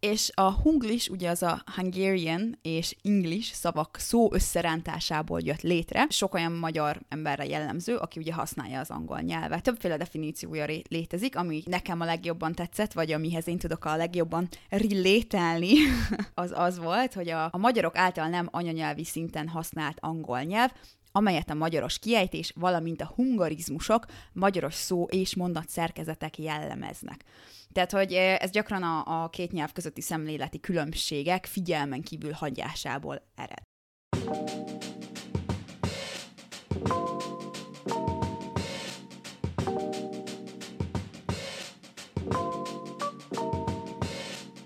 És a hunglis ugye az a Hungarian és English szavak szó összerántásából jött létre. Sok olyan magyar emberre jellemző, aki ugye használja az angol nyelvet. Többféle definíciója létezik, ami nekem a legjobban tetszett, vagy amihez én tudok a legjobban relételni, az az volt, hogy a, a magyarok által nem anyanyelvi szinten használt angol nyelv, amelyet a magyaros kiejtés, valamint a hungarizmusok, magyaros szó és mondat szerkezetek jellemeznek. Tehát, hogy ez gyakran a, a két nyelv közötti szemléleti különbségek figyelmen kívül hagyásából ered.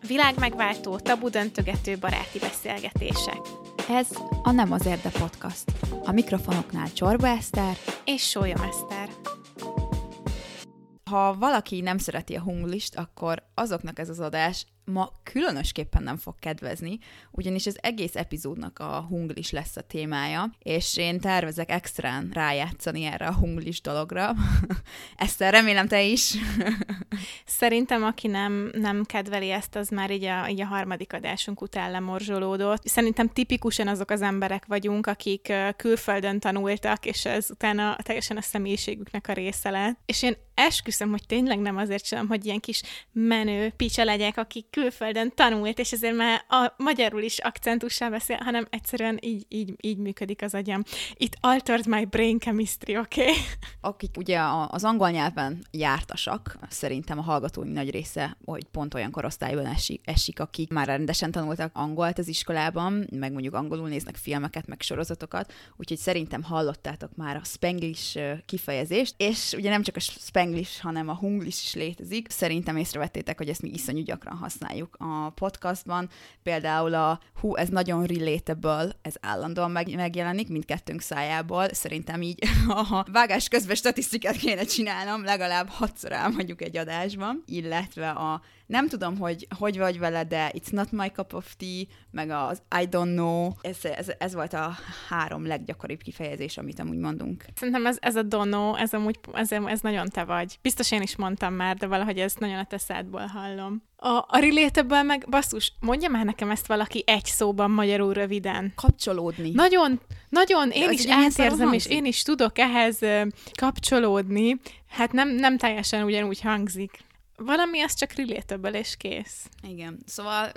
Világmegváltó, tabu döntögető baráti beszélgetések. Ez a Nem az Érde Podcast. A mikrofonoknál Csorba Eszter és Sólyom Eszter. Ha valaki nem szereti a hunglist, akkor azoknak ez az adás ma különösképpen nem fog kedvezni, ugyanis az egész epizódnak a hunglis lesz a témája, és én tervezek extrán rájátszani erre a hunglis dologra. Ezt remélem te is. Szerintem, aki nem, nem kedveli ezt, az már így a, így a harmadik adásunk után lemorzsolódott. Szerintem tipikusan azok az emberek vagyunk, akik külföldön tanultak, és ez utána teljesen a személyiségüknek a része lett. És én esküszöm, hogy tényleg nem azért sem, hogy ilyen kis menő picsa legyek, akik külföldön tanult, és ezért már a magyarul is akcentussal beszél, hanem egyszerűen így, így, így működik az agyam. It altered my brain chemistry, oké? Okay? Akik ugye az angol nyelven jártasak, szerintem a hallgatóink nagy része, hogy pont olyan korosztályban esik, esik, akik már rendesen tanultak angolt az iskolában, meg mondjuk angolul néznek filmeket, meg sorozatokat, úgyhogy szerintem hallottátok már a spanglish kifejezést, és ugye nem csak a spanglish, hanem a hunglish is létezik. Szerintem észrevettétek, hogy ezt mi iszonyú gyakran használjuk használjuk a podcastban. Például a hú, ez nagyon relatable, ez állandóan meg, megjelenik mindkettőnk szájából. Szerintem így a vágás közben statisztikát kéne csinálnom, legalább hatszor elmondjuk egy adásban, illetve a nem tudom, hogy hogy vagy vele, de it's not my cup of tea, meg az I don't know. Ez, ez, ez volt a három leggyakoribb kifejezés, amit amúgy mondunk. Szerintem ez, ez a dono, ez amúgy, ez, ez nagyon te vagy. Biztos én is mondtam már, de valahogy ezt nagyon a teszádból hallom. A, a relatable meg, basszus, mondja már nekem ezt valaki egy szóban magyarul röviden. Kapcsolódni. Nagyon, nagyon, én is átérzem, és én is tudok ehhez kapcsolódni. Hát nem, nem teljesen ugyanúgy hangzik. Valami az csak relatable, és kész. Igen, szóval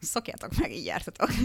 szokjátok meg, így jártatok.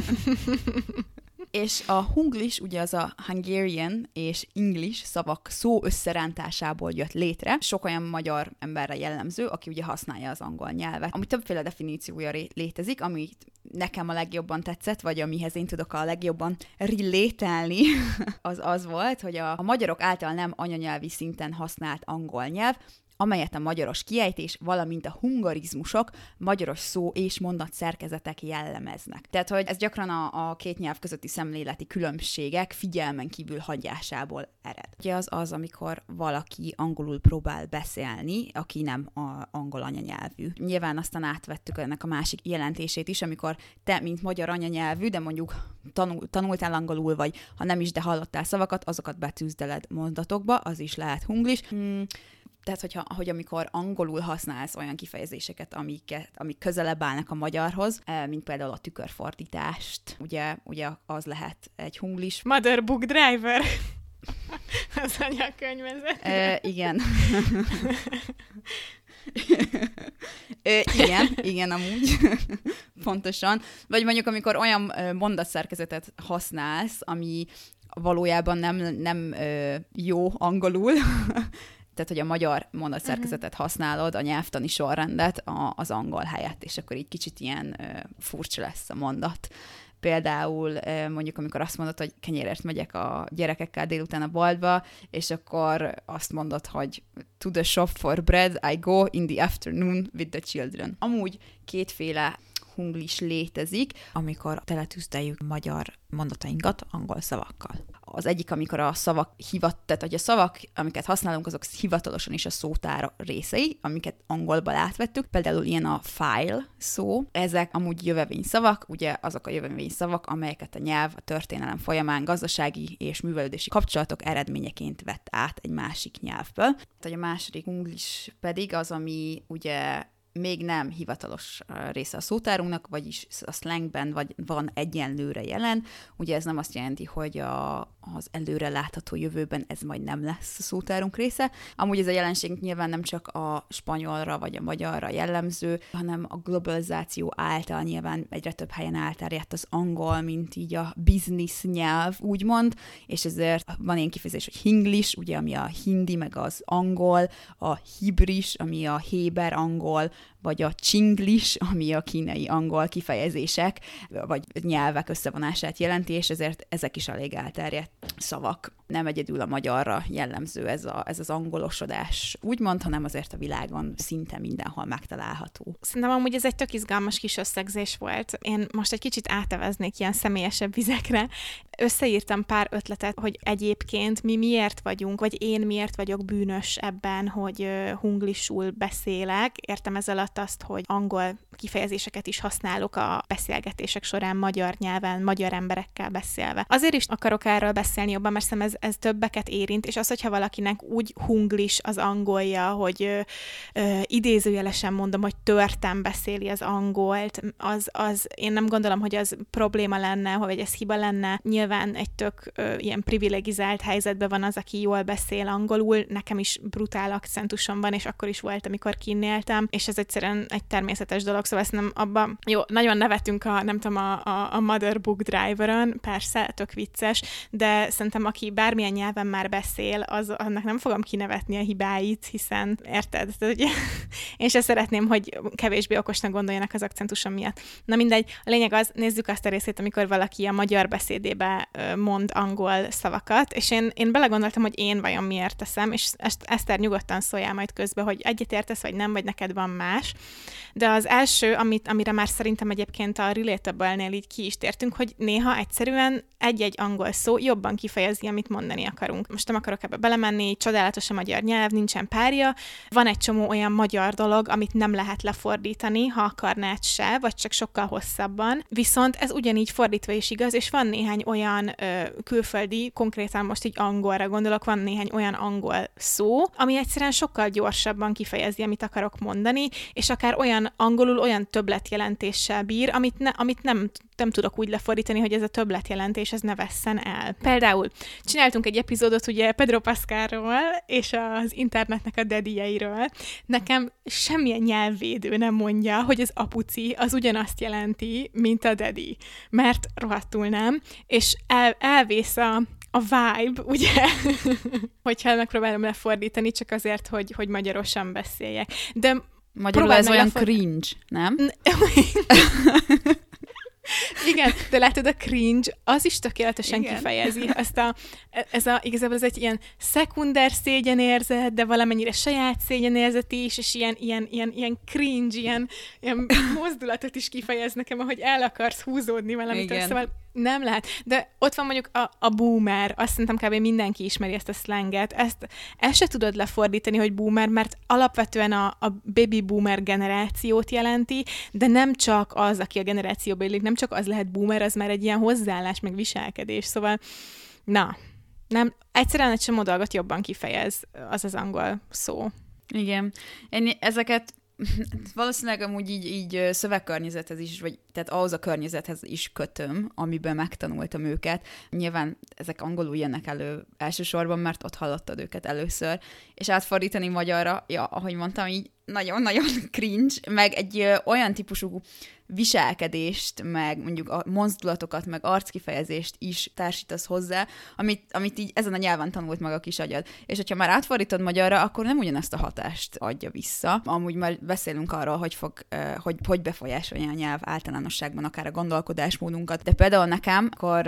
és a hunglis, ugye az a Hungarian és English szavak szó összerántásából jött létre. Sok olyan magyar emberre jellemző, aki ugye használja az angol nyelvet. Ami többféle definíciója létezik, amit nekem a legjobban tetszett, vagy amihez én tudok a legjobban relételni, az az volt, hogy a, a magyarok által nem anyanyelvi szinten használt angol nyelv, amelyet a magyaros kiejtés, valamint a hungarizmusok, magyaros szó és mondat szerkezetek jellemeznek. Tehát, hogy ez gyakran a, a két nyelv közötti szemléleti különbségek figyelmen kívül hagyásából ered. Ugye az az, amikor valaki angolul próbál beszélni, aki nem a angol anyanyelvű. Nyilván aztán átvettük ennek a másik jelentését is, amikor te, mint magyar anyanyelvű, de mondjuk tanul, tanultál angolul, vagy ha nem is, de hallottál szavakat, azokat betűzdeled mondatokba, az is lehet hunglis. Hmm, tehát, hogyha, hogy amikor angolul használsz olyan kifejezéseket, amiket, amik közelebb állnak a magyarhoz, eh, mint például a tükörfordítást, ugye, ugye az lehet egy hunglis. Mother Book Driver. az anyakönyvezet. E, igen. e, igen, igen, amúgy. Pontosan. Vagy mondjuk, amikor olyan mondatszerkezetet használsz, ami valójában nem, nem ö, jó angolul, tehát hogy a magyar mondatszerkezetet uh-huh. használod, a nyelvtani sorrendet a, az angol helyett, és akkor így kicsit ilyen ö, furcsa lesz a mondat. Például mondjuk, amikor azt mondod, hogy kenyérért megyek a gyerekekkel délután a boltba, és akkor azt mondod, hogy to the shop for bread, I go in the afternoon with the children. Amúgy kétféle hunglis létezik, amikor teletűzdeljük magyar mondatainkat angol szavakkal. Az egyik, amikor a szavak hivat, tehát hogy a szavak, amiket használunk, azok hivatalosan is a szótár részei, amiket angolba átvettük, például ilyen a file szó, ezek amúgy jövevény szavak, ugye azok a jövevény szavak, amelyeket a nyelv a történelem folyamán gazdasági és művelődési kapcsolatok eredményeként vett át egy másik nyelvből. Tehát a második hunglis pedig az, ami ugye még nem hivatalos része a szótárunknak, vagyis a slangben vagy van egyenlőre jelen. Ugye ez nem azt jelenti, hogy a, az előre látható jövőben ez majd nem lesz a szótárunk része. Amúgy ez a jelenség nyilván nem csak a spanyolra vagy a magyarra jellemző, hanem a globalizáció által nyilván egyre több helyen elterjedt az angol, mint így a business nyelv, úgymond, és ezért van ilyen kifejezés, hogy hinglish, ugye, ami a hindi, meg az angol, a hibris, ami a héber angol, vagy a csinglis, ami a kínai angol kifejezések, vagy nyelvek összevonását jelenti, és ezért ezek is elég elterjedt szavak. Nem egyedül a magyarra jellemző ez, a, ez az angolosodás, úgymond, hanem azért a világon szinte mindenhol megtalálható. Szerintem amúgy ez egy tök izgalmas kis összegzés volt. Én most egy kicsit áteveznék ilyen személyesebb vizekre. Összeírtam pár ötletet, hogy egyébként mi miért vagyunk, vagy én miért vagyok bűnös ebben, hogy hunglisul beszélek. Értem ez alatt azt, hogy angol kifejezéseket is használok a beszélgetések során magyar nyelven, magyar emberekkel beszélve. Azért is akarok erről beszélni jobban, mert szerintem ez, ez többeket érint, és az, hogyha valakinek úgy hunglis az angolja, hogy ö, ö, idézőjelesen mondom, hogy törtem beszéli az angolt, az, az én nem gondolom, hogy az probléma lenne, vagy ez hiba lenne. Nyilván egy tök ö, ilyen privilegizált helyzetben van az, aki jól beszél angolul, nekem is brutál akcentusom van, és akkor is volt, amikor kinnéltem, és ez egyszerűen egy természetes dolog, szóval ezt nem abba, jó, nagyon nevetünk a, nem tudom, a, a, a Mother Book Driver-on, persze, tök vicces, de szerintem aki bármilyen nyelven már beszél, az, annak nem fogom kinevetni a hibáit, hiszen érted? Ugye, én se szeretném, hogy kevésbé okosnak gondoljanak az akcentusom miatt. Na mindegy, a lényeg az, nézzük azt a részét, amikor valaki a magyar beszédébe mond angol szavakat, és én, én belegondoltam, hogy én vajon miért teszem, és ezt, Eszter nyugodtan szóljál majd közbe, hogy egyetértesz, vagy nem, vagy neked van más. De az első, amit, amire már szerintem egyébként a relatable-nél így ki is tértünk, hogy néha egyszerűen egy-egy angol szó jobban kifejezi, amit mondani akarunk. Most nem akarok ebbe belemenni, csodálatos a magyar nyelv, nincsen párja. Van egy csomó olyan magyar dolog, amit nem lehet lefordítani, ha akarnád se, vagy csak sokkal hosszabban. Viszont ez ugyanígy fordítva is igaz, és van néhány olyan ö, külföldi, konkrétan most így angolra gondolok, van néhány olyan angol szó, ami egyszerűen sokkal gyorsabban kifejezi, amit akarok mondani, és akár olyan angolul olyan többletjelentéssel bír, amit, ne, amit nem, nem tudok úgy lefordítani, hogy ez a többletjelentés ez ne vesszen el. Például csináltunk egy epizódot ugye Pedro Pascalról és az internetnek a dedieiről. Nekem semmilyen nyelvvédő nem mondja, hogy az apuci az ugyanazt jelenti, mint a dedi, mert rohadtul nem, és el, elvész a, a vibe, ugye, hogyha megpróbálom lefordítani, csak azért, hogy, hogy magyarosan beszéljek. De Magyarul ez olyan leford... cringe, nem? Igen, de látod, a cringe, az is tökéletesen Igen. kifejezi. Azt a, ez a, igazából ez egy ilyen szekunder szégyenérzet, de valamennyire saját szégyenérzet is, és ilyen, ilyen, ilyen, ilyen cringe, ilyen, ilyen mozdulatot is kifejez nekem, ahogy el akarsz húzódni valamit. Szóval nem lehet. De ott van mondjuk a, a boomer, azt szerintem kb. mindenki ismeri ezt a slanget. Ezt, ezt se tudod lefordítani, hogy boomer, mert alapvetően a, a baby boomer generációt jelenti, de nem csak az, aki a generációba élik, nem csak az lehet boomer, az már egy ilyen hozzáállás, meg viselkedés. Szóval, na, nem, egyszerűen egy csomó dolgot jobban kifejez az az angol szó. Igen. Én ezeket valószínűleg amúgy így, így szövegkörnyezethez is, vagy tehát ahhoz a környezethez is kötöm, amiben megtanultam őket. Nyilván ezek angolul jönnek elő elsősorban, mert ott hallottad őket először, és átfordítani magyarra, ja, ahogy mondtam, így nagyon-nagyon cringe, meg egy ö, olyan típusú viselkedést, meg mondjuk a mozdulatokat, meg arckifejezést is társítasz hozzá, amit, amit így ezen a nyelven tanult meg a kis agyad. És hogyha már átfordítod magyarra, akkor nem ugyanezt a hatást adja vissza. Amúgy már beszélünk arról, hogy, fog, hogy, hogy befolyásolja a nyelv általánosságban akár a gondolkodásmódunkat. De például nekem, akkor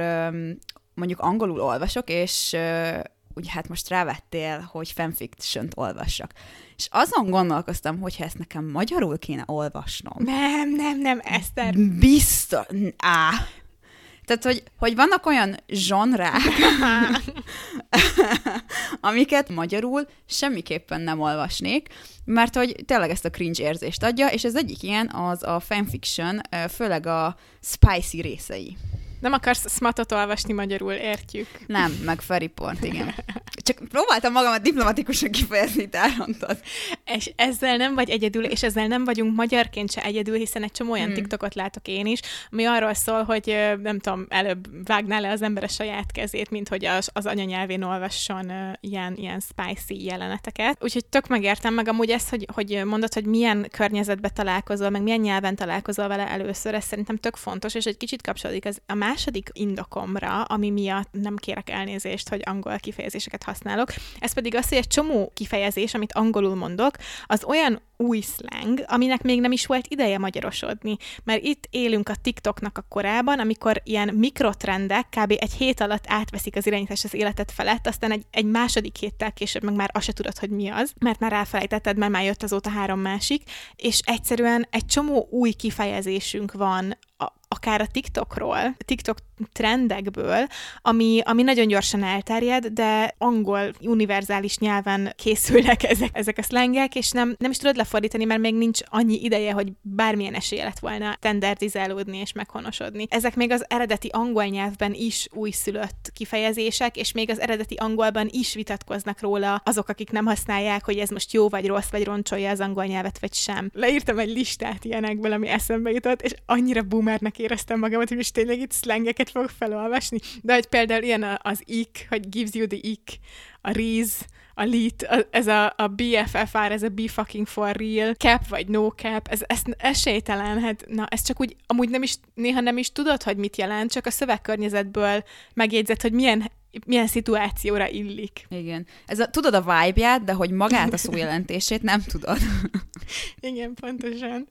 mondjuk angolul olvasok, és úgy hát most rávettél, hogy fanfiction-t olvassak. És azon gondolkoztam, hogyha ezt nekem magyarul kéne olvasnom. Nem, nem, nem, Eszter. Biztos. Á. Tehát, hogy, hogy vannak olyan zsonrák, amiket magyarul semmiképpen nem olvasnék, mert hogy tényleg ezt a cringe érzést adja, és ez egyik ilyen az a fanfiction, főleg a spicy részei. Nem akarsz smatot olvasni magyarul, értjük. Nem, meg Feriport, igen. Csak próbáltam magamat diplomatikusan kifejezni, te elrontad. És ezzel nem vagy egyedül, és ezzel nem vagyunk magyarként se egyedül, hiszen egy csomó olyan hmm. TikTokot látok én is, ami arról szól, hogy nem tudom, előbb vágná le az ember a saját kezét, mint hogy az, az anyanyelvén olvasson ilyen, ilyen spicy jeleneteket. Úgyhogy tök megértem meg amúgy ezt, hogy, hogy mondod, hogy milyen környezetbe találkozol, meg milyen nyelven találkozol vele először, ez szerintem tök fontos, és egy kicsit kapcsolódik az a második indokomra, ami miatt nem kérek elnézést, hogy angol kifejezéseket használok. Ez pedig az, hogy egy csomó kifejezés, amit angolul mondok, az olyan új slang, aminek még nem is volt ideje magyarosodni. Mert itt élünk a TikToknak a korában, amikor ilyen mikrotrendek kb. egy hét alatt átveszik az irányítás az életet felett, aztán egy, egy második héttel később meg már azt se tudod, hogy mi az, mert már elfelejtetted, mert már jött azóta három másik, és egyszerűen egy csomó új kifejezésünk van akár a TikTokról, TikTok trendekből, ami, ami nagyon gyorsan elterjed, de angol univerzális nyelven készülnek ezek, ezek a szlengek, és nem, nem is tudod lefordítani, mert még nincs annyi ideje, hogy bármilyen esély lett volna standardizálódni és meghonosodni. Ezek még az eredeti angol nyelvben is újszülött kifejezések, és még az eredeti angolban is vitatkoznak róla azok, akik nem használják, hogy ez most jó vagy rossz, vagy roncsolja az angol nyelvet, vagy sem. Leírtam egy listát ilyenekből, ami eszembe jutott, és annyira boomernek éreztem magamat, hogy most tényleg itt slangeket fog felolvasni. De hogy például ilyen az ik, hogy gives you the ik, a rees, a lit, ez a, a BFFR, ez a be fucking for real, cap vagy no cap, ez, ez esélytelen, hát na, ez csak úgy, amúgy nem is, néha nem is tudod, hogy mit jelent, csak a szövegkörnyezetből megjegyzett, hogy milyen milyen szituációra illik. Igen. Ez a, tudod a vibe-ját, de hogy magát a szójelentését nem tudod. Igen, pontosan.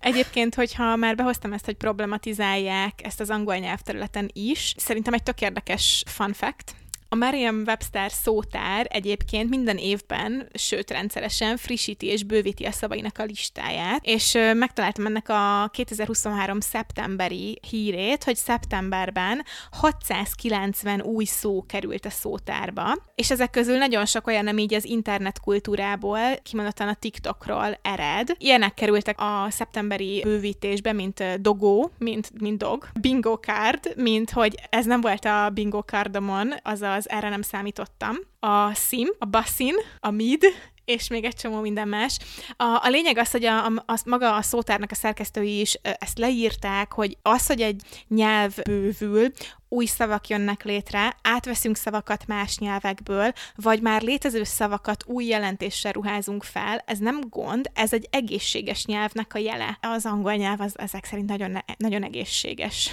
Egyébként, hogyha már behoztam ezt, hogy problematizálják ezt az angol nyelvterületen is, szerintem egy tök érdekes fun fact, a Merriam-Webster szótár egyébként minden évben, sőt rendszeresen frissíti és bővíti a szavainak a listáját, és megtaláltam ennek a 2023. szeptemberi hírét, hogy szeptemberben 690 új szó került a szótárba, és ezek közül nagyon sok olyan, ami így az internet kultúrából, kimondottan a TikTokról ered. Ilyenek kerültek a szeptemberi bővítésbe, mint dogó, mint, mint dog, bingo card, mint hogy ez nem volt a bingo cardomon, azaz az erre nem számítottam. A sim, a basin, a mid, és még egy csomó minden más. A, a lényeg az, hogy a, a, a, maga a szótárnak a szerkesztői is ezt leírták, hogy az, hogy egy nyelv bővül, új szavak jönnek létre, átveszünk szavakat más nyelvekből, vagy már létező szavakat új jelentéssel ruházunk fel, ez nem gond, ez egy egészséges nyelvnek a jele. Az angol nyelv az ezek szerint nagyon, nagyon egészséges.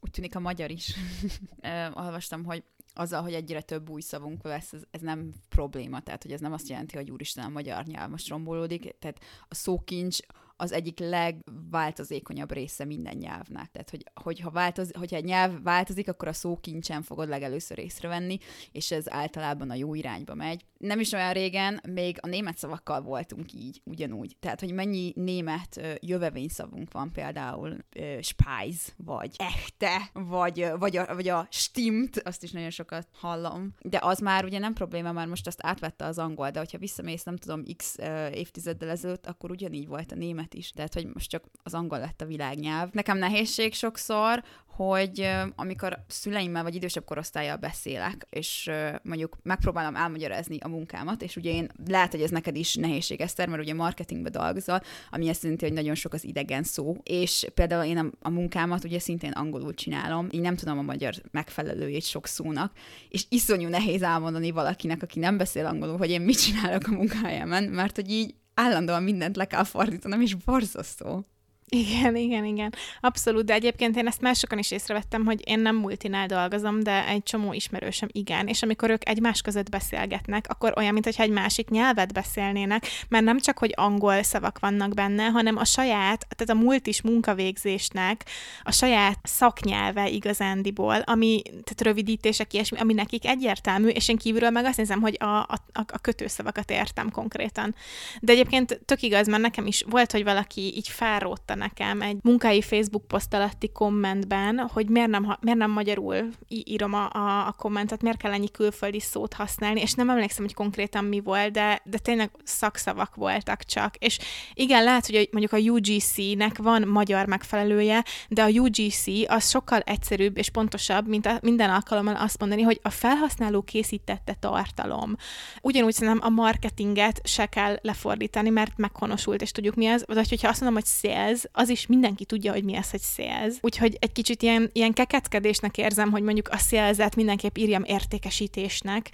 Úgy tűnik a magyar is. Olvastam, hogy azzal, hogy egyre több új szavunk lesz, ez, ez nem probléma. Tehát, hogy ez nem azt jelenti, hogy úristen, a magyar nyelv most rombolódik. Tehát a szókincs az egyik legváltozékonyabb része minden nyelvnek. Tehát, hogy, hogyha, változ, hogyha egy nyelv változik, akkor a szókincsen fogod legelőször észrevenni, és ez általában a jó irányba megy. Nem is olyan régen, még a német szavakkal voltunk így, ugyanúgy. Tehát, hogy mennyi német jövevényszavunk van például Speis, vagy echte, vagy, vagy, a, vagy a stimmt, azt is nagyon sokat hallom. De az már ugye nem probléma, már most azt átvette az angol, de hogyha visszamész, nem tudom, x évtizeddel ezelőtt, akkor ugyanígy volt a német német is. Tehát, hogy most csak az angol lett a világnyelv. Nekem nehézség sokszor, hogy amikor szüleimmel vagy idősebb korosztályjal beszélek, és mondjuk megpróbálom elmagyarázni a munkámat, és ugye én lehet, hogy ez neked is nehézség, Eszter, mert ugye marketingbe dolgozol, ami azt jelenti, hogy nagyon sok az idegen szó, és például én a, a munkámat ugye szintén angolul csinálom, így nem tudom a magyar megfelelőjét sok szónak, és iszonyú nehéz elmondani valakinek, aki nem beszél angolul, hogy én mit csinálok a munkájában, mert hogy így állandóan mindent le kell fordítanom, és borzasztó. Igen, igen, igen. Abszolút, de egyébként én ezt másokon is észrevettem, hogy én nem multinál dolgozom, de egy csomó ismerősöm igen, és amikor ők egymás között beszélgetnek, akkor olyan, mintha egy másik nyelvet beszélnének, mert nem csak, hogy angol szavak vannak benne, hanem a saját, tehát a multis munkavégzésnek a saját szaknyelve igazándiból, ami, tehát rövidítések, ilyesmi, ami nekik egyértelmű, és én kívülről meg azt nézem, hogy a, a, a kötőszavakat értem konkrétan. De egyébként tök igaz, mert nekem is volt, hogy valaki így felrótta nekem egy munkai Facebook poszt alatti kommentben, hogy miért nem, miért nem magyarul írom a, a, a kommentet, miért kell ennyi külföldi szót használni, és nem emlékszem, hogy konkrétan mi volt, de, de tényleg szakszavak voltak csak. És igen, lehet, hogy mondjuk a UGC-nek van magyar megfelelője, de a UGC az sokkal egyszerűbb és pontosabb, mint a, minden alkalommal azt mondani, hogy a felhasználó készítette tartalom. Ugyanúgy szerintem a marketinget se kell lefordítani, mert meghonosult, és tudjuk mi az. Vagy hogyha azt mondom, hogy sales, az is mindenki tudja, hogy mi az, hogy sales. Úgyhogy egy kicsit ilyen, ilyen kekeckedésnek érzem, hogy mondjuk a sales mindenképp írjam értékesítésnek,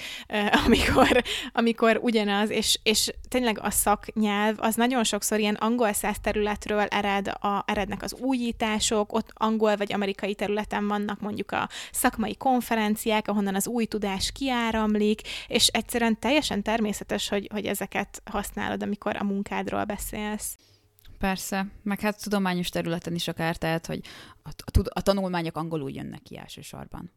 amikor, amikor ugyanaz, és, és tényleg a szaknyelv az nagyon sokszor ilyen angol száz területről ered a, erednek az újítások, ott angol vagy amerikai területen vannak mondjuk a szakmai konferenciák, ahonnan az új tudás kiáramlik, és egyszerűen teljesen természetes, hogy, hogy ezeket használod, amikor a munkádról beszélsz. Persze, meg hát tudományos területen is akár, tehát, hogy a, a, a tanulmányok angolul jönnek ki elsősorban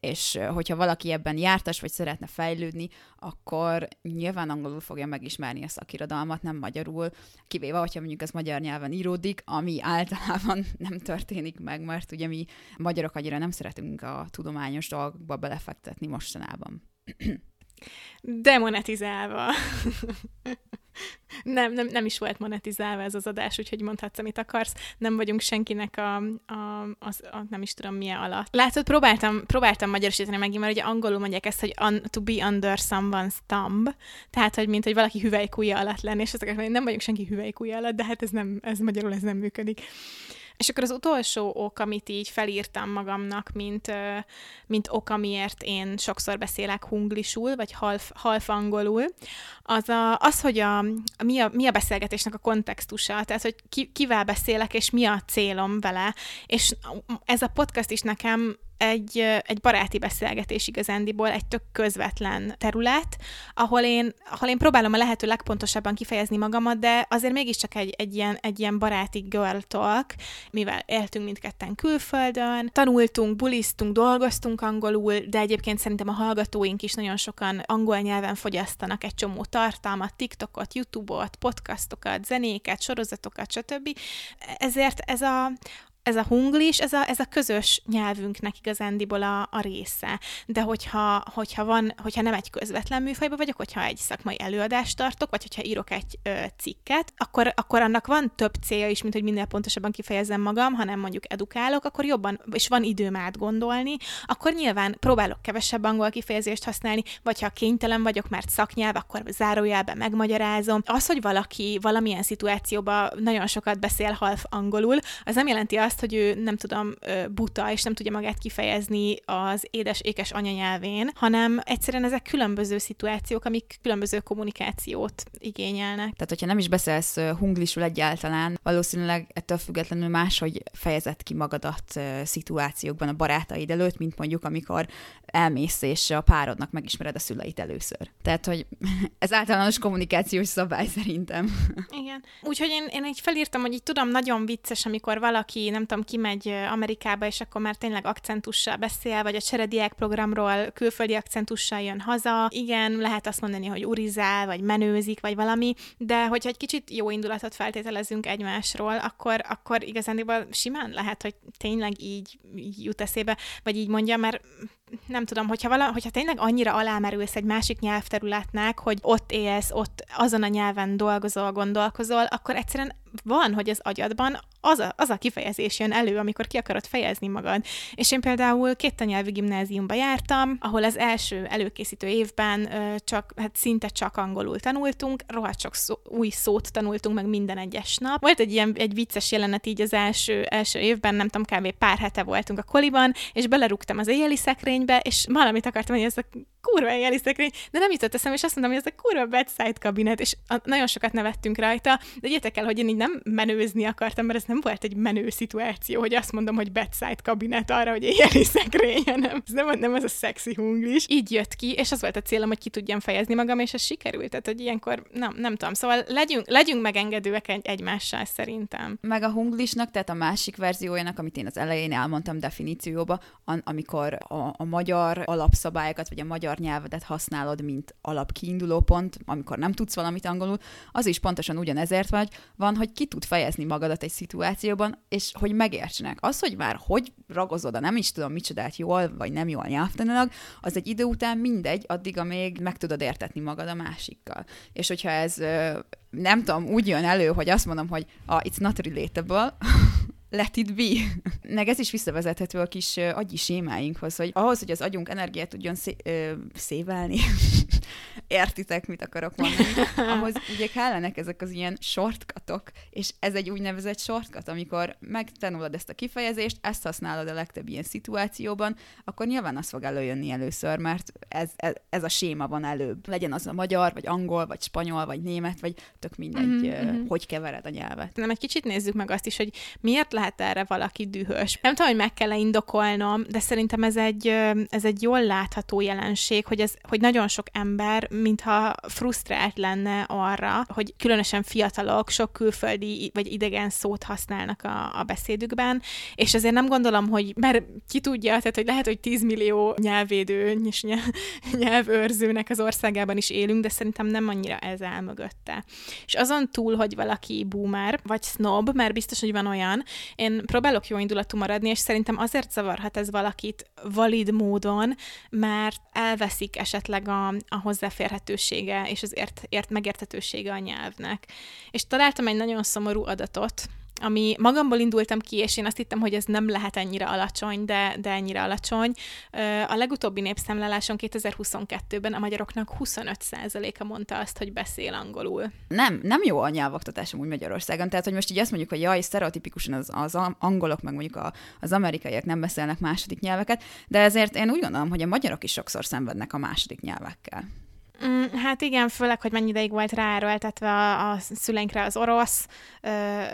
és hogyha valaki ebben jártas, vagy szeretne fejlődni, akkor nyilván angolul fogja megismerni a szakirodalmat, nem magyarul, kivéve, hogyha mondjuk az magyar nyelven íródik, ami általában nem történik meg, mert ugye mi magyarok annyira nem szeretünk a tudományos dolgokba belefektetni mostanában. Demonetizálva. nem, nem, nem is volt monetizálva ez az adás, úgyhogy mondhatsz, amit akarsz. Nem vagyunk senkinek a, a, az, a nem is tudom milyen alatt. Látod, próbáltam, próbáltam magyarosítani megint, mert ugye angolul mondják ezt, hogy un, to be under someone's thumb, tehát, hogy mint, hogy valaki hüvelykúja alatt lenne, és akarom, nem vagyunk senki hüvelykúja alatt, de hát ez nem, ez magyarul ez nem működik. És akkor az utolsó ok, amit így felírtam magamnak, mint, mint ok, amiért én sokszor beszélek hunglisul, vagy half, half angolul, az, a, az hogy a, a, mi, a, mi a beszélgetésnek a kontextusa, tehát hogy ki, kivel beszélek, és mi a célom vele. És ez a podcast is nekem egy, egy baráti beszélgetés igazándiból, egy tök közvetlen terület, ahol én, ahol én próbálom a lehető legpontosabban kifejezni magamat, de azért mégiscsak egy, egy, ilyen, egy ilyen baráti girl talk, mivel éltünk mindketten külföldön, tanultunk, bulisztunk, dolgoztunk angolul, de egyébként szerintem a hallgatóink is nagyon sokan angol nyelven fogyasztanak egy csomó tartalmat, TikTokot, YouTube-ot, podcastokat, zenéket, sorozatokat, stb. Ezért ez a, ez a hunglis, ez a, ez a közös nyelvünknek igazándiból a, a része. De hogyha, hogyha, van, hogyha nem egy közvetlen műfajban vagyok, hogyha egy szakmai előadást tartok, vagy hogyha írok egy ö, cikket, akkor, akkor annak van több célja is, mint hogy minél pontosabban kifejezzem magam, hanem mondjuk edukálok, akkor jobban, és van időm átgondolni, akkor nyilván próbálok kevesebb angol kifejezést használni, vagy ha kénytelen vagyok, mert szaknyelv, akkor zárójelben megmagyarázom. Az, hogy valaki valamilyen szituációban nagyon sokat beszél half angolul, az nem jelenti azt, azt, hogy ő nem tudom, buta, és nem tudja magát kifejezni az édes-ékes anyanyelvén, hanem egyszerűen ezek különböző szituációk, amik különböző kommunikációt igényelnek. Tehát, hogyha nem is beszélsz hunglisul egyáltalán, valószínűleg ettől függetlenül máshogy fejezett ki magadat szituációkban a barátaid előtt, mint mondjuk, amikor elmész, és a párodnak megismered a szüleit először. Tehát, hogy ez általános kommunikációs szabály szerintem. Igen. Úgyhogy én, én így felírtam, hogy így tudom, nagyon vicces, amikor valaki, nem tudom, kimegy Amerikába, és akkor már tényleg akcentussal beszél, vagy a cserediák programról külföldi akcentussal jön haza. Igen, lehet azt mondani, hogy urizál, vagy menőzik, vagy valami, de hogyha egy kicsit jó indulatot feltételezünk egymásról, akkor, akkor igazán simán lehet, hogy tényleg így jut eszébe, vagy így mondja, mert nem tudom, hogyha, vala, hogyha tényleg annyira alámerülsz egy másik nyelvterületnek, hogy ott élsz, ott azon a nyelven dolgozol, gondolkozol, akkor egyszerűen van, hogy az agyadban az a, az a kifejezés jön elő, amikor ki akarod fejezni magad. És én például két nyelvi gimnáziumba jártam, ahol az első előkészítő évben ö, csak, hát szinte csak angolul tanultunk, rohadt sok szó, új szót tanultunk meg minden egyes nap. Volt egy ilyen egy vicces jelenet így az első, első évben, nem tudom, kb. pár hete voltunk a koliban, és belerúgtam az éjjeli szekrénybe, és valamit akartam, hogy ez a kurva éjjeli de nem jutott eszem, és azt mondtam, hogy ez a kurva bedside kabinet, és a, nagyon sokat nevettünk rajta, de gyertek el, hogy én így nem menőzni akartam, mert ez nem volt egy menő szituáció, hogy azt mondom, hogy bedside kabinet arra, hogy éjjeli szekrény, nem, ez nem, nem az a szexi hunglis. Így jött ki, és az volt a célom, hogy ki tudjam fejezni magam, és ez sikerült, tehát hogy ilyenkor nem, nem tudom, szóval legyünk, legyünk megengedőek egy, egymással szerintem. Meg a hunglisnak, tehát a másik verziójának, amit én az elején elmondtam definícióba, amikor a, a magyar alapszabályokat, vagy a magyar magyar nyelvedet használod, mint alapkiinduló pont, amikor nem tudsz valamit angolul, az is pontosan ugyanezért vagy, van, hogy ki tud fejezni magadat egy szituációban, és hogy megértsenek. Az, hogy már hogy ragozod a nem is tudom micsodát jól, vagy nem jól nyelvtanilag, az egy idő után mindegy, addig, amíg meg tudod értetni magad a másikkal. És hogyha ez nem tudom, úgy jön elő, hogy azt mondom, hogy ah, it's not relatable, let it be. Meg ez is visszavezethető a kis agyi sémáinkhoz, hogy ahhoz, hogy az agyunk energiát tudjon szé- ö, szévelni, értitek, mit akarok mondani, ahhoz ugye kellenek ezek az ilyen shortcutok, és ez egy úgynevezett shortcut, amikor megtanulod ezt a kifejezést, ezt használod a legtöbb ilyen szituációban, akkor nyilván az fog előjönni először, mert ez, ez, ez a séma van előbb. Legyen az a magyar, vagy angol, vagy spanyol, vagy német, vagy tök mindegy, mm-hmm. hogy kevered a nyelvet. Nem, egy kicsit nézzük meg azt is, hogy miért lehet lehet erre valaki dühös. Nem tudom, hogy meg kell indokolnom, de szerintem ez egy, ez egy jól látható jelenség, hogy, ez, hogy nagyon sok ember, mintha frusztrált lenne arra, hogy különösen fiatalok sok külföldi vagy idegen szót használnak a, a beszédükben, és azért nem gondolom, hogy, mert ki tudja, tehát hogy lehet, hogy 10 millió nyelvédő és nyelvőrzőnek az országában is élünk, de szerintem nem annyira ez áll mögötte. És azon túl, hogy valaki boomer, vagy snob, mert biztos, hogy van olyan, én próbálok jó indulatú maradni, és szerintem azért zavarhat ez valakit valid módon, mert elveszik esetleg a, a hozzáférhetősége és az ért, ért megértetősége a nyelvnek. És találtam egy nagyon szomorú adatot, ami magamból indultam ki, és én azt hittem, hogy ez nem lehet ennyire alacsony, de, de ennyire alacsony. A legutóbbi népszámláláson 2022-ben a magyaroknak 25%-a mondta azt, hogy beszél angolul. Nem, nem jó a nyelvoktatás úgy Magyarországon. Tehát, hogy most így azt mondjuk, hogy jaj, sztereotipikusan az, az angolok, meg mondjuk a, az amerikaiak nem beszélnek második nyelveket, de ezért én úgy gondolom, hogy a magyarok is sokszor szenvednek a második nyelvekkel. Mm, hát igen, főleg, hogy mennyi ideig volt ráerőltetve a, a szüleinkre az orosz,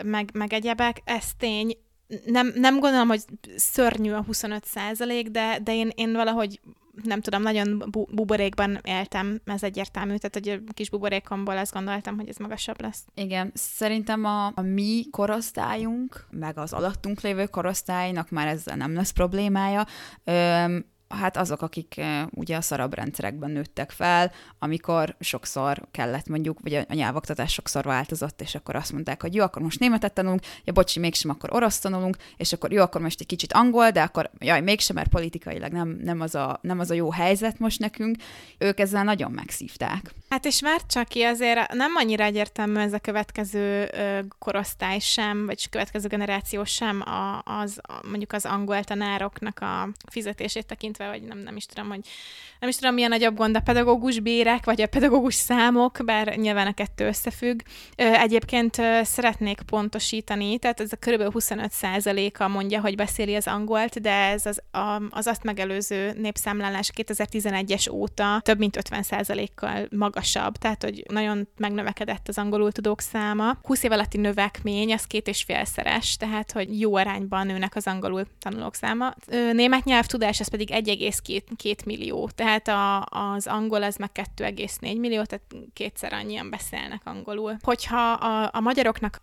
meg, meg egyebek. Ez tény. Nem, nem gondolom, hogy szörnyű a 25 százalék, de, de én, én valahogy nem tudom, nagyon bu- buborékban éltem, ez egyértelmű, tehát hogy a kis buborékomból azt gondoltam, hogy ez magasabb lesz. Igen, szerintem a, a mi korosztályunk, meg az alattunk lévő korosztálynak már ezzel nem lesz problémája. Öm, hát azok, akik eh, ugye a szarabb rendszerekben nőttek fel, amikor sokszor kellett mondjuk, vagy a nyelvoktatás sokszor változott, és akkor azt mondták, hogy jó, akkor most németet tanulunk, ja bocsi, mégsem, akkor orosz tanulunk, és akkor jó, akkor most egy kicsit angol, de akkor jaj, mégsem, mert politikailag nem, nem, az, a, nem az a jó helyzet most nekünk. Ők ezzel nagyon megszívták. Hát és már csak ki azért nem annyira egyértelmű ez a következő korosztály sem, vagy következő generáció sem a, az, mondjuk az angol tanároknak a fizetését tekintve, vagy nem, nem is tudom, hogy nem is tudom, milyen nagyobb gond a pedagógus bérek, vagy a pedagógus számok, bár nyilván a kettő összefügg. Egyébként szeretnék pontosítani, tehát ez a kb. 25%-a mondja, hogy beszéli az angolt, de ez az, az azt megelőző népszámlálás 2011-es óta több mint 50%-kal maga magasabb, tehát hogy nagyon megnövekedett az angolul tudók száma. 20 év alatti növekmény az két és félszeres, tehát hogy jó arányban nőnek az angolul tanulók száma. Német nyelvtudás az pedig 1,2 millió, tehát a, az angol az meg 2,4 millió, tehát kétszer annyian beszélnek angolul. Hogyha a, a magyaroknak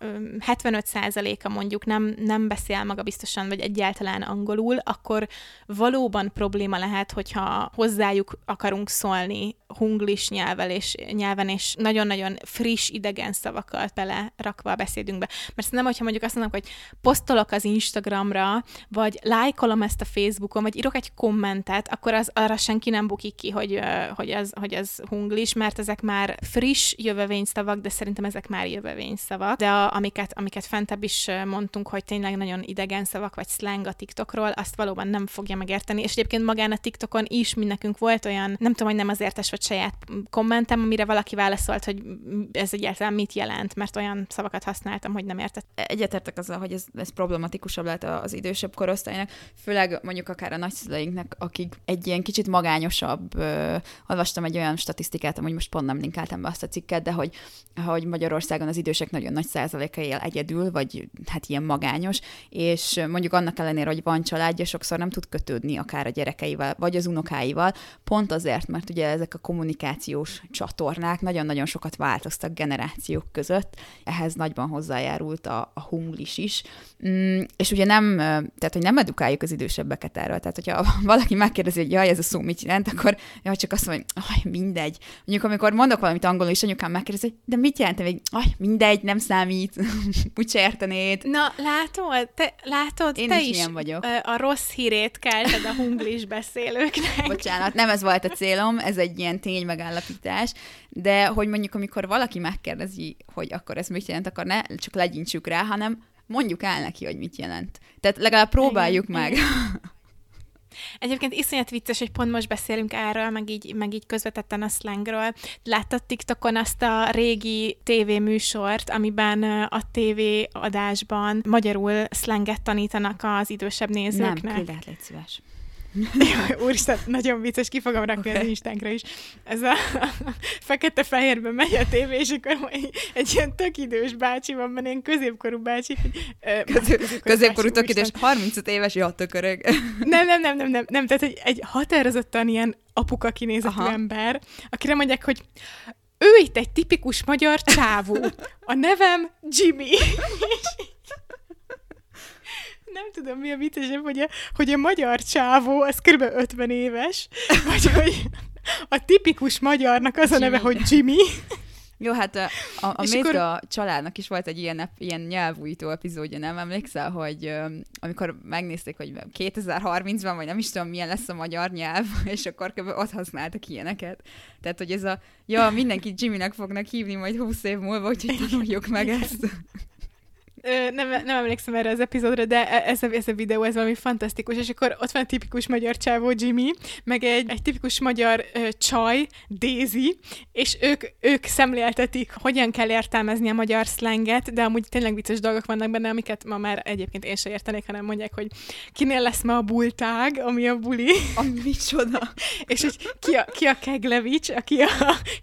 75%-a mondjuk nem, nem beszél maga biztosan, vagy egyáltalán angolul, akkor valóban probléma lehet, hogyha hozzájuk akarunk szólni hunglis nyelvel és nyelven, és nagyon-nagyon friss idegen szavakat belerakva a beszédünkbe. Mert nem, hogyha mondjuk azt mondom, hogy posztolok az Instagramra, vagy lájkolom ezt a Facebookon, vagy írok egy kommentet, akkor az arra senki nem bukik ki, hogy, hogy, az, hogy az hunglis, mert ezek már friss jövevényszavak, de szerintem ezek már jövevényszavak. De a, amiket, amiket fentebb is mondtunk, hogy tényleg nagyon idegen szavak, vagy slang a TikTokról, azt valóban nem fogja megérteni. És egyébként magán a TikTokon is mi nekünk volt olyan, nem tudom, hogy nem az értes vagy saját kommentem, amire valaki válaszolt, hogy ez egyáltalán mit jelent, mert olyan szavakat használtam, hogy nem értett. Egyetértek azzal, hogy ez, ez problematikusabb lehet az idősebb korosztálynak, főleg mondjuk akár a nagyszüleinknek, akik egy ilyen kicsit magányosabb, uh, olvastam egy olyan statisztikát, amúgy most pont nem linkáltam be azt a cikket, de hogy, hogy Magyarországon az idősek nagyon nagy százaléka él egyedül, vagy hát ilyen magányos, és mondjuk annak ellenére, hogy van családja, sokszor nem tud kötődni akár a gyerekeivel, vagy az unokáival, pont azért, mert ugye ezek a kommunikációs csatornák nagyon-nagyon sokat változtak generációk között, ehhez nagyban hozzájárult a, a hunglis is, mm, és ugye nem, tehát hogy nem edukáljuk az idősebbeket erről, tehát hogyha valaki megkérdezi, hogy jaj, ez a szó mit jelent, akkor jaj, csak azt mondja, hogy aj, mindegy. Mondjuk, amikor mondok valamit angolul, és anyukám megkérdezi, hogy de mit jelent, hogy aj, mindegy, nem számít, úgyse értenéd. Na, látod, te, látod, Én te is is vagyok. a rossz hírét kelted a hunglis beszélőknek. Bocsánat, nem ez volt a célom, ez egy ilyen ténymegállapítás, de hogy mondjuk, amikor valaki megkérdezi, hogy akkor ez mit jelent, akkor ne csak legyintsük rá, hanem mondjuk el neki, hogy mit jelent. Tehát legalább próbáljuk Igen, meg. igen. Egyébként iszonyat vicces, hogy pont most beszélünk erről, meg így, meg így közvetetten a slangről. Láttad TikTokon azt a régi tévéműsort, amiben a tévé adásban magyarul slanget tanítanak az idősebb Nem, nézőknek? küld át, légy szíves. Úristen, nagyon vicces, ki fogom rakni okay. az. Instánkra is. Ez a fekete-fehérben megy a tévé, és akkor egy, ilyen tök idős bácsi van, benne ilyen középkorú bácsi. Közép, középkorú tökéletes, úristen. 35 éves, ja, tökörög. Nem, nem, nem, nem, nem, nem, tehát egy, egy határozottan ilyen apuka kinézetű Aha. ember, akire mondják, hogy ő itt egy tipikus magyar csávó. A nevem Jimmy. Nem tudom, mi a viccesebb, hogy a, hogy a magyar csávó, az kb. 50 éves, vagy hogy a tipikus magyarnak az a neve, Jimmy. hogy Jimmy. Jó, hát a, a, a Mézga akkor- családnak is volt egy ilyen, ilyen nyelvújító epizódja, nem emlékszel, hogy amikor megnézték, hogy 2030-ban, vagy nem is tudom, milyen lesz a magyar nyelv, és akkor kb. ott használtak ilyeneket. Tehát, hogy ez a, ja, mindenkit Jimmynek fognak hívni majd 20 év múlva, úgyhogy tanuljuk meg ezt. Nem, nem emlékszem erre az epizódra, de e- ez a, ez a videó, ez valami fantasztikus, és akkor ott van a tipikus magyar csávó Jimmy, meg egy, egy tipikus magyar ö, csaj, Daisy, és ők, ők szemléltetik, hogyan kell értelmezni a magyar slanget, de amúgy tényleg vicces dolgok vannak benne, amiket ma már egyébként én sem értenék, hanem mondják, hogy kinél lesz ma a bultág, ami a buli, Ami micsoda. és hogy ki a, ki a Keglevics, aki a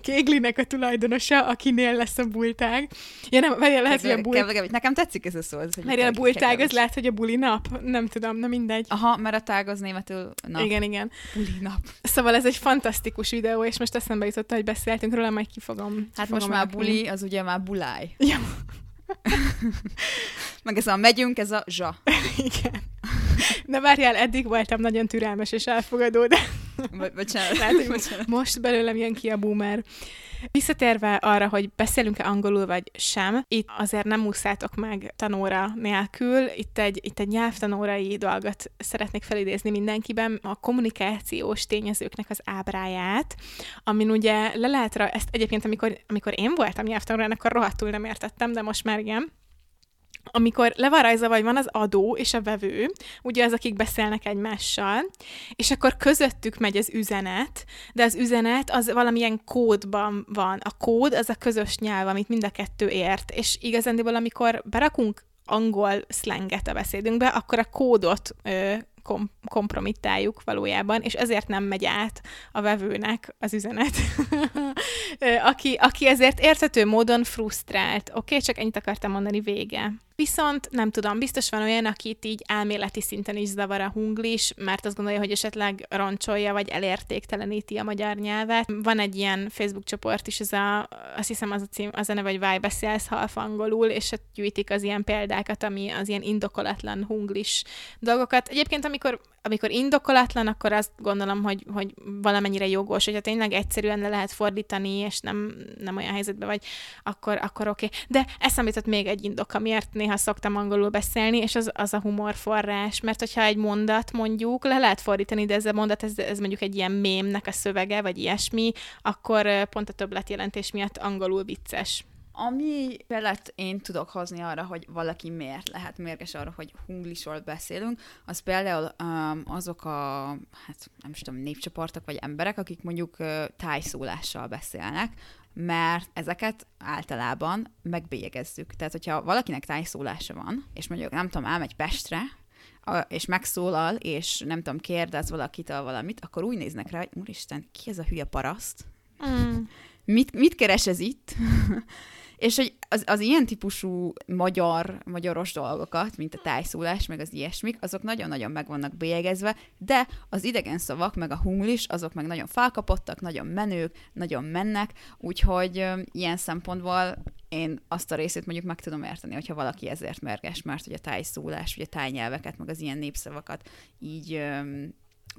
Kéglinek a tulajdonosa, akinél lesz a bultág. Ja nem, várjál, lehet, hogy a bul... Kevlegevics. Nekem tetszik ez a szó. Ez, hogy Mert a bultág, az lehet, hogy a buli nap. Nem tudom, na mindegy. Aha, mert a tág az németül nap. Igen, igen. Buli nap. Szóval ez egy fantasztikus videó, és most eszembe jutott, hogy beszéltünk róla, majd ki fogom. Hát ki most már rakni. buli, az ugye már buláj. Ja, Meg ez a megyünk, ez a zsa. igen. Na várjál, eddig voltam nagyon türelmes és elfogadó, de Bo- Bocsánat. Lehet, hogy Bocsánat. most belőlem jön ki a boomer. Visszatérve arra, hogy beszélünk-e angolul vagy sem, itt azért nem úszátok meg tanóra nélkül. Itt egy, itt egy nyelvtanórai dolgot szeretnék felidézni mindenkiben, a kommunikációs tényezőknek az ábráját, amin ugye le lehet rá, ezt egyébként amikor, amikor én voltam nyelvtanórán, akkor rohadtul nem értettem, de most már igen amikor le van rajzolva, hogy van az adó és a vevő, ugye az, akik beszélnek egymással, és akkor közöttük megy az üzenet, de az üzenet az valamilyen kódban van. A kód az a közös nyelv, amit mind a kettő ért, és igazándiból, amikor berakunk angol szlenget a beszédünkbe, akkor a kódot ö, kom- kompromittáljuk valójában, és ezért nem megy át a vevőnek az üzenet, aki, aki ezért érthető módon frusztrált. Oké, okay, csak ennyit akartam mondani vége. Viszont nem tudom, biztos van olyan, akit így elméleti szinten is zavar a hunglis, mert azt gondolja, hogy esetleg roncsolja, vagy elértékteleníti a magyar nyelvet. Van egy ilyen Facebook csoport is, ez a, azt hiszem az a cím, az a neve, hogy Why beszélsz half angolul, és ott gyűjtik az ilyen példákat, ami az ilyen indokolatlan hunglis dolgokat. Egyébként, amikor amikor indokolatlan, akkor azt gondolom, hogy, hogy valamennyire jogos, hogyha tényleg egyszerűen le lehet fordítani, és nem, nem olyan helyzetben vagy, akkor, akkor oké. Okay. De eszembe jutott még egy indok, amiért néha szoktam angolul beszélni, és az, az a humorforrás, mert hogyha egy mondat mondjuk, le lehet fordítani, de ez a mondat, ez, ez mondjuk egy ilyen mémnek a szövege, vagy ilyesmi, akkor pont a többletjelentés miatt angolul vicces. Ami felett én tudok hozni arra, hogy valaki miért lehet mérges arra, hogy hunglisról beszélünk, az például um, azok a, hát nem is tudom, népcsoportok vagy emberek, akik mondjuk uh, tájszólással beszélnek, mert ezeket általában megbélyegezzük. Tehát, hogyha valakinek tájszólása van, és mondjuk nem tudom, elmegy Pestre, és megszólal, és nem tudom, kérdez valakitől valamit, akkor úgy néznek rá, hogy úristen, ki ez a hülye paraszt? Mm. mit, mit keres ez itt? És hogy az, az ilyen típusú magyar, magyaros dolgokat, mint a tájszólás, meg az ilyesmik, azok nagyon-nagyon meg vannak bélyegezve, de az idegen szavak, meg a hunglis, azok meg nagyon felkapottak, nagyon menők, nagyon mennek, úgyhogy ilyen szempontból én azt a részét mondjuk meg tudom érteni, hogyha valaki ezért merges, mert hogy a tájszólás, vagy a tájnyelveket, meg az ilyen népszavakat így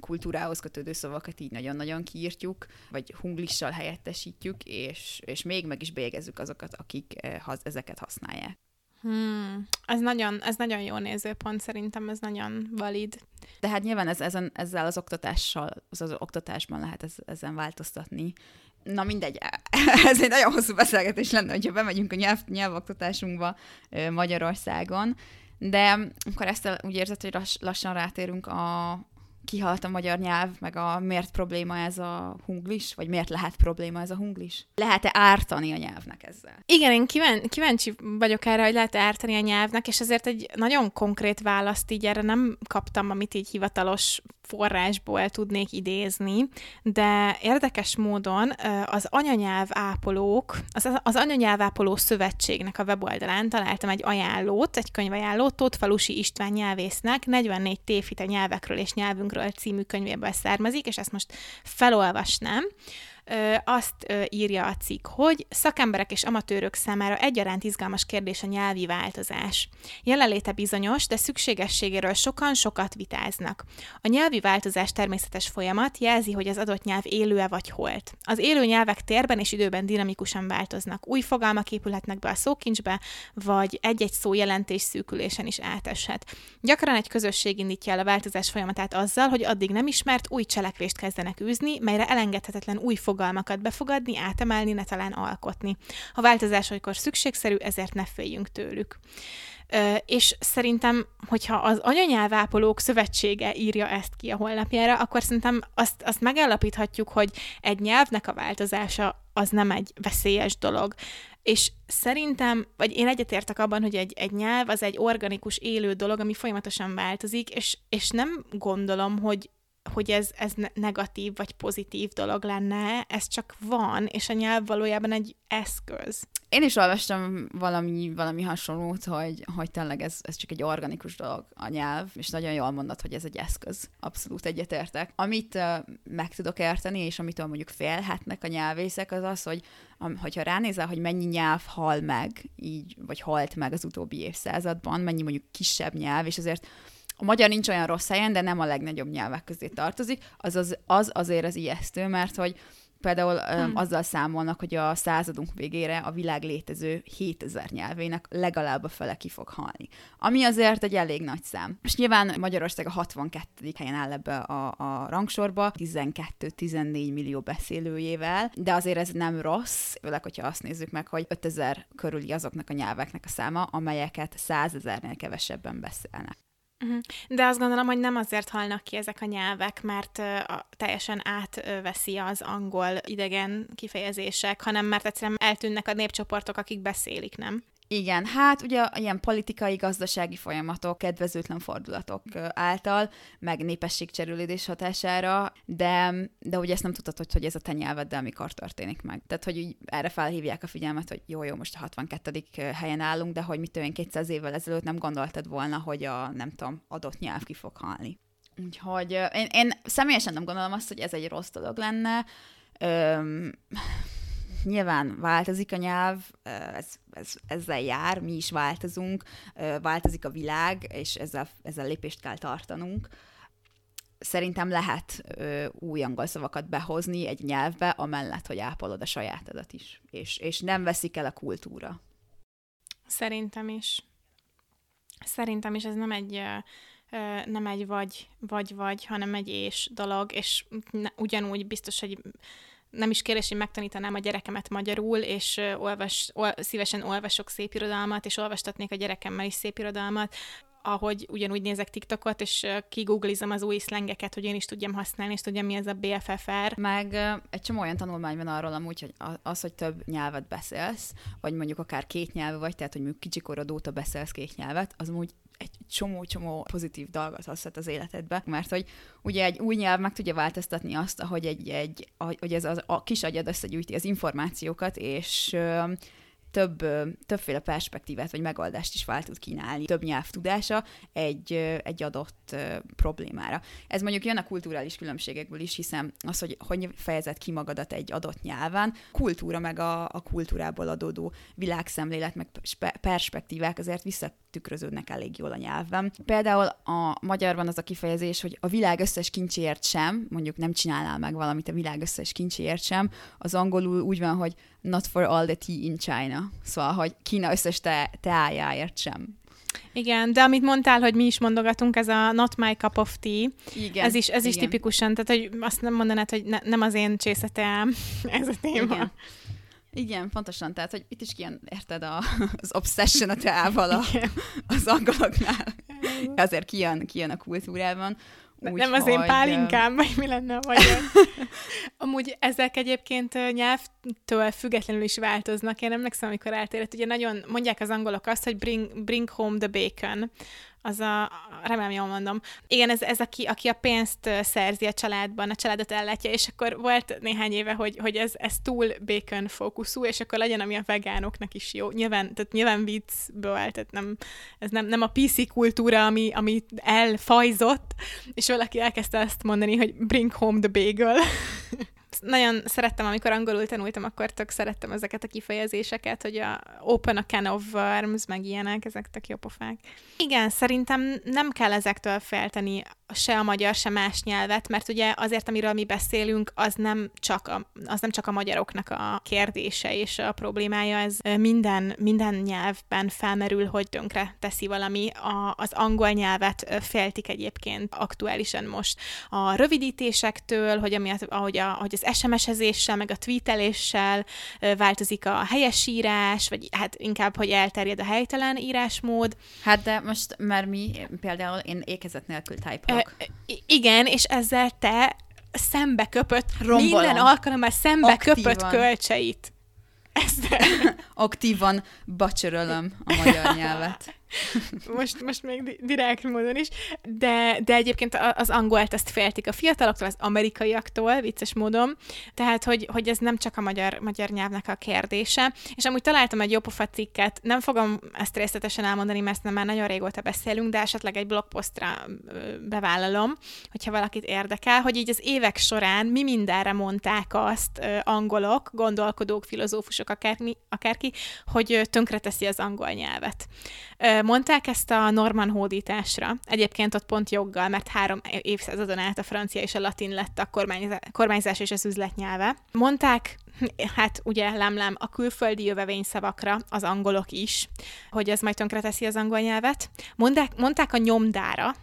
kultúrához kötődő szavakat így nagyon-nagyon kiírtjuk, vagy hunglissal helyettesítjük, és, és még meg is bégezzük azokat, akik ezeket használják. Hmm, ez nagyon, ez nagyon jó nézőpont, szerintem ez nagyon valid. De hát nyilván ez, ezen, ezzel az oktatással, az, az oktatásban lehet ez, ezen változtatni. Na mindegy, ez egy nagyon hosszú beszélgetés lenne, hogyha bemegyünk a nyelv, nyelvoktatásunkba Magyarországon, de akkor ezt úgy érzed, hogy lassan rátérünk a, kihalt a magyar nyelv, meg a miért probléma ez a hunglis, vagy miért lehet probléma ez a hunglis? Lehet-e ártani a nyelvnek ezzel? Igen, én kíván, kíváncsi vagyok erre, hogy lehet-e ártani a nyelvnek, és ezért egy nagyon konkrét választ így erre nem kaptam, amit így hivatalos forrásból tudnék idézni, de érdekes módon az anyanyelv ápolók, az, az anyanyelv ápoló szövetségnek a weboldalán találtam egy ajánlót, egy könyvajánlót Tóth Falusi István nyelvésznek 44 tévhite nyelvekről és nyelvünkről című könyvéből származik, és ezt most felolvasnám azt írja a cikk, hogy szakemberek és amatőrök számára egyaránt izgalmas kérdés a nyelvi változás. Jelenléte bizonyos, de szükségességéről sokan sokat vitáznak. A nyelvi változás természetes folyamat jelzi, hogy az adott nyelv élő-e vagy holt. Az élő nyelvek térben és időben dinamikusan változnak. Új fogalmak épülhetnek be a szókincsbe, vagy egy-egy szó jelentés szűkülésen is áteshet. Gyakran egy közösség indítja el a változás folyamatát azzal, hogy addig nem ismert új cselekvést kezdenek űzni, melyre elengedhetetlen új fogalmakat befogadni, átemelni, ne talán alkotni. A változás olykor szükségszerű, ezért ne féljünk tőlük. És szerintem, hogyha az anyanyelvápolók szövetsége írja ezt ki a honlapjára, akkor szerintem azt, azt megállapíthatjuk, hogy egy nyelvnek a változása az nem egy veszélyes dolog. És szerintem, vagy én egyetértek abban, hogy egy, egy nyelv az egy organikus, élő dolog, ami folyamatosan változik, és, és nem gondolom, hogy hogy ez, ez negatív vagy pozitív dolog lenne, ez csak van, és a nyelv valójában egy eszköz. Én is olvastam valami, valami hasonlót, hogy, hogy tényleg ez, ez csak egy organikus dolog a nyelv, és nagyon jól mondod, hogy ez egy eszköz. Abszolút egyetértek. Amit uh, meg tudok érteni, és amitől mondjuk félhetnek a nyelvészek, az az, hogy am, hogyha ránézel, hogy mennyi nyelv hal meg, így, vagy halt meg az utóbbi évszázadban, mennyi mondjuk kisebb nyelv, és azért a magyar nincs olyan rossz helyen, de nem a legnagyobb nyelvek közé tartozik, az, az, az azért az ijesztő, mert hogy például hmm. azzal számolnak, hogy a századunk végére a világ létező 7000 nyelvének legalább a fele ki fog halni. Ami azért egy elég nagy szám. És nyilván Magyarország a 62. helyen áll ebbe a, a rangsorba, 12-14 millió beszélőjével, de azért ez nem rossz, főleg, hogyha azt nézzük meg, hogy 5000 körüli azoknak a nyelveknek a száma, amelyeket 100 ezernél kevesebben beszélnek. Uh-huh. De azt gondolom, hogy nem azért halnak ki ezek a nyelvek, mert teljesen átveszi az angol idegen kifejezések, hanem mert egyszerűen eltűnnek a népcsoportok, akik beszélik, nem? Igen, hát ugye ilyen politikai, gazdasági folyamatok, kedvezőtlen fordulatok által, meg népességcserülődés hatására, de, de ugye ezt nem tudod, hogy, hogy ez a te nyelveddel mikor történik meg. Tehát, hogy így erre felhívják a figyelmet, hogy jó, jó, most a 62. helyen állunk, de hogy mit tudom 200 évvel ezelőtt nem gondoltad volna, hogy a, nem tudom, adott nyelv ki fog halni. Úgyhogy én, én személyesen nem gondolom azt, hogy ez egy rossz dolog lenne. Öm, nyilván változik a nyelv, ez, ez, ezzel jár, mi is változunk, változik a világ, és ezzel, ezzel lépést kell tartanunk. Szerintem lehet ö, új angol szavakat behozni egy nyelvbe, amellett, hogy ápolod a sajátodat is, és, és nem veszik el a kultúra. Szerintem is. Szerintem is ez nem egy nem egy vagy, vagy, vagy, hanem egy és dolog, és ugyanúgy biztos, hogy nem is kérdés, hogy megtanítanám a gyerekemet magyarul, és olvas, ol, szívesen olvasok szép irodalmat, és olvastatnék a gyerekemmel is szép irodalmat, ahogy ugyanúgy nézek TikTokot, és kigooglizom az új szlengeket, hogy én is tudjam használni, és tudjam, mi ez a BFFR. Meg egy csomó olyan tanulmány van arról amúgy, hogy az, hogy több nyelvet beszélsz, vagy mondjuk akár két nyelv vagy, tehát hogy mondjuk kicsikorod óta beszélsz két nyelvet, az úgy egy csomó-csomó pozitív dolgot hozhat az életedbe, mert hogy ugye egy új nyelv meg tudja változtatni azt, hogy, egy, egy, hogy ez az, a kis agyad összegyűjti az információkat, és több, többféle perspektívát vagy megoldást is fel tud kínálni, több nyelvtudása egy, egy adott problémára. Ez mondjuk jön a kulturális különbségekből is, hiszen az, hogy hogy fejezed ki magadat egy adott nyelven, kultúra meg a, a kultúrából adódó világszemlélet, meg perspektívák azért vissza tükröződnek elég jól a nyelvben. Például a magyarban az a kifejezés, hogy a világ összes kincséért sem, mondjuk nem csinálnál meg valamit a világ összes kincséért sem, az angolul úgy van, hogy not for all the tea in China. Szóval, hogy Kína összes te, teájáért sem. Igen, de amit mondtál, hogy mi is mondogatunk, ez a not my cup of tea, Igen, ez is, ez is igen. tipikusan, tehát hogy azt nem mondanád, hogy ne, nem az én csészeteám ez a téma. Igen. Igen, pontosan. Tehát, hogy itt is kijön, érted, a, az obsession a teával a, az angoloknál. Azért kijön, kijön a kultúrában. Úgy, nem az én pálinkám, vagy mi lenne a magyar. Amúgy ezek egyébként nyelvtől függetlenül is változnak. Én emlékszem, amikor eltérett, ugye nagyon mondják az angolok azt, hogy bring, bring home the bacon, az a, remélem jól mondom. Igen, ez, ez aki, aki a pénzt szerzi a családban, a családot ellátja, és akkor volt néhány éve, hogy, hogy ez, ez túl bacon fókuszú, és akkor legyen, ami a vegánoknak is jó. Nyilván, tehát nyilván viccből, tehát nem, ez nem, nem a PC kultúra, ami, ami elfajzott, és valaki elkezdte azt mondani, hogy bring home the bagel. Nagyon szerettem, amikor angolul tanultam, akkor tök szerettem ezeket a kifejezéseket, hogy a open a can of worms, meg ilyenek, ezek tök jó pofák. Igen, szerintem nem kell ezektől felteni se a magyar, se más nyelvet, mert ugye azért, amiről mi beszélünk, az nem csak a, az nem csak a magyaroknak a kérdése és a problémája, ez minden, minden nyelvben felmerül, hogy tönkre teszi valami. A, az angol nyelvet féltik egyébként aktuálisan most a rövidítésektől, hogy ami, ahogy, a, ahogy az SMS-ezéssel, meg a tweeteléssel változik a helyesírás, vagy hát inkább, hogy elterjed a helytelen írásmód. Hát de most, mert mi például én ékezet nélkül type Ö, i- igen, és ezzel te szembe köpött, Rombolom. minden alkalommal szembe Aktívan. köpött kölcseit. Ezt Aktívan bacsörölöm a magyar nyelvet. Most, most még di- direkt módon is, de, de egyébként az angolt ezt féltik a fiataloktól, az amerikaiaktól, vicces módon, tehát, hogy, hogy ez nem csak a magyar, magyar nyelvnek a kérdése, és amúgy találtam egy jópofa cikket, nem fogom ezt részletesen elmondani, mert nem már nagyon régóta beszélünk, de esetleg egy blogposztra bevállalom, hogyha valakit érdekel, hogy így az évek során mi mindenre mondták azt angolok, gondolkodók, filozófusok, akármi, akárki, hogy tönkreteszi az angol nyelvet. Mondták ezt a norman hódításra. Egyébként ott pont joggal, mert három évszázadon át a francia és a latin lett a kormányzá- kormányzás és az üzletnyelve. Mondták, hát ugye lemlem a külföldi jövevényszavakra az angolok is, hogy ez majd tönkreteszi az angol nyelvet. Mondták, mondták a nyomdára,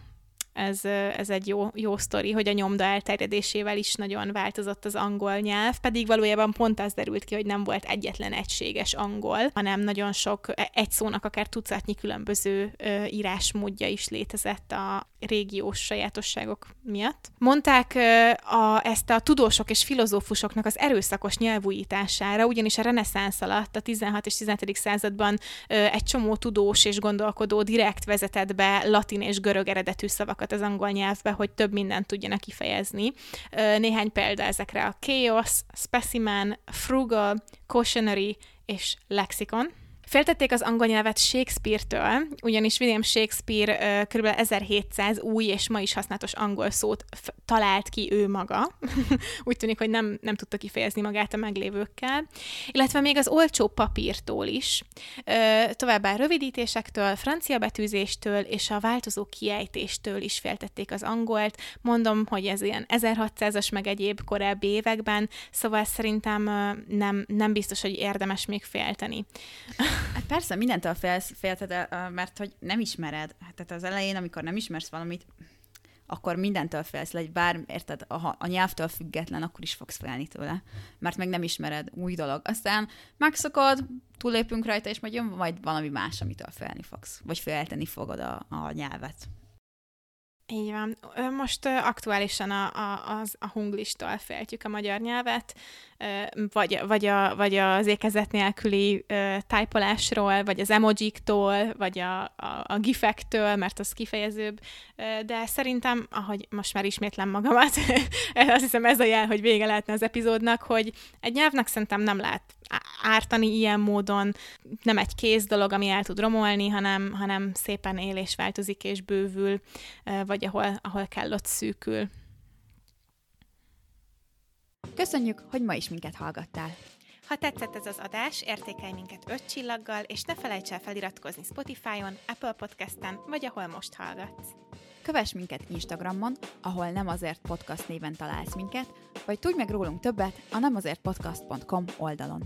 ez, ez egy jó, jó sztori, hogy a nyomda elterjedésével is nagyon változott az angol nyelv, pedig valójában pont az derült ki, hogy nem volt egyetlen egységes angol, hanem nagyon sok, e- egy szónak akár tucatnyi különböző írásmódja is létezett a régiós sajátosságok miatt. Mondták a, ezt a tudósok és filozófusoknak az erőszakos nyelvújítására, ugyanis a reneszánsz alatt a 16 és 17. században egy csomó tudós és gondolkodó direkt vezetett be latin és görög eredetű szavakat az angol nyelvbe, hogy több mindent tudjanak kifejezni. Néhány példa ezekre a chaos, specimen, frugal, cautionary és lexikon. Feltették az angol nyelvet Shakespeare-től, ugyanis William Shakespeare kb. 1700 új és ma is használatos angol szót f- talált ki ő maga. Úgy tűnik, hogy nem, nem tudta kifejezni magát a meglévőkkel. Illetve még az olcsó papírtól is. Továbbá rövidítésektől, francia betűzéstől és a változó kiejtéstől is feltették az angolt. Mondom, hogy ez ilyen 1600-as meg egyéb korábbi években, szóval szerintem nem, nem biztos, hogy érdemes még félteni. Hát persze, mindentől félsz, félted, mert hogy nem ismered. Hát tehát az elején, amikor nem ismersz valamit, akkor mindentől félsz, legy bár, érted, a, a nyelvtől független, akkor is fogsz félni tőle, mert meg nem ismered, új dolog. Aztán megszokod, túlépünk rajta, és majd jön majd valami más, amitől félni fogsz, vagy félteni fogod a, a nyelvet. Így van. Most aktuálisan a, a, az, a hunglistól féltjük a magyar nyelvet, vagy, vagy, a, vagy az ékezet nélküli tájpolásról, vagy az emojiktól, vagy a, a, a gifektől, mert az kifejezőbb, de szerintem, ahogy most már ismétlem magamat, azt hiszem ez a jel, hogy vége lehetne az epizódnak, hogy egy nyelvnek szerintem nem lehet ártani ilyen módon, nem egy kész dolog, ami el tud romolni, hanem, hanem szépen él és változik és bővül, vagy ahol, ahol kell, ott szűkül. Köszönjük, hogy ma is minket hallgattál. Ha tetszett ez az adás, értékelj minket 5 csillaggal, és ne felejts el feliratkozni Spotify-on, Apple Podcast-en, vagy ahol most hallgatsz. Kövess minket Instagramon, ahol nem azért podcast néven találsz minket, vagy tudj meg rólunk többet a nemazértpodcast.com oldalon.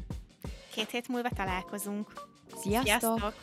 Két hét múlva találkozunk. Sziasztok! Sziasztok!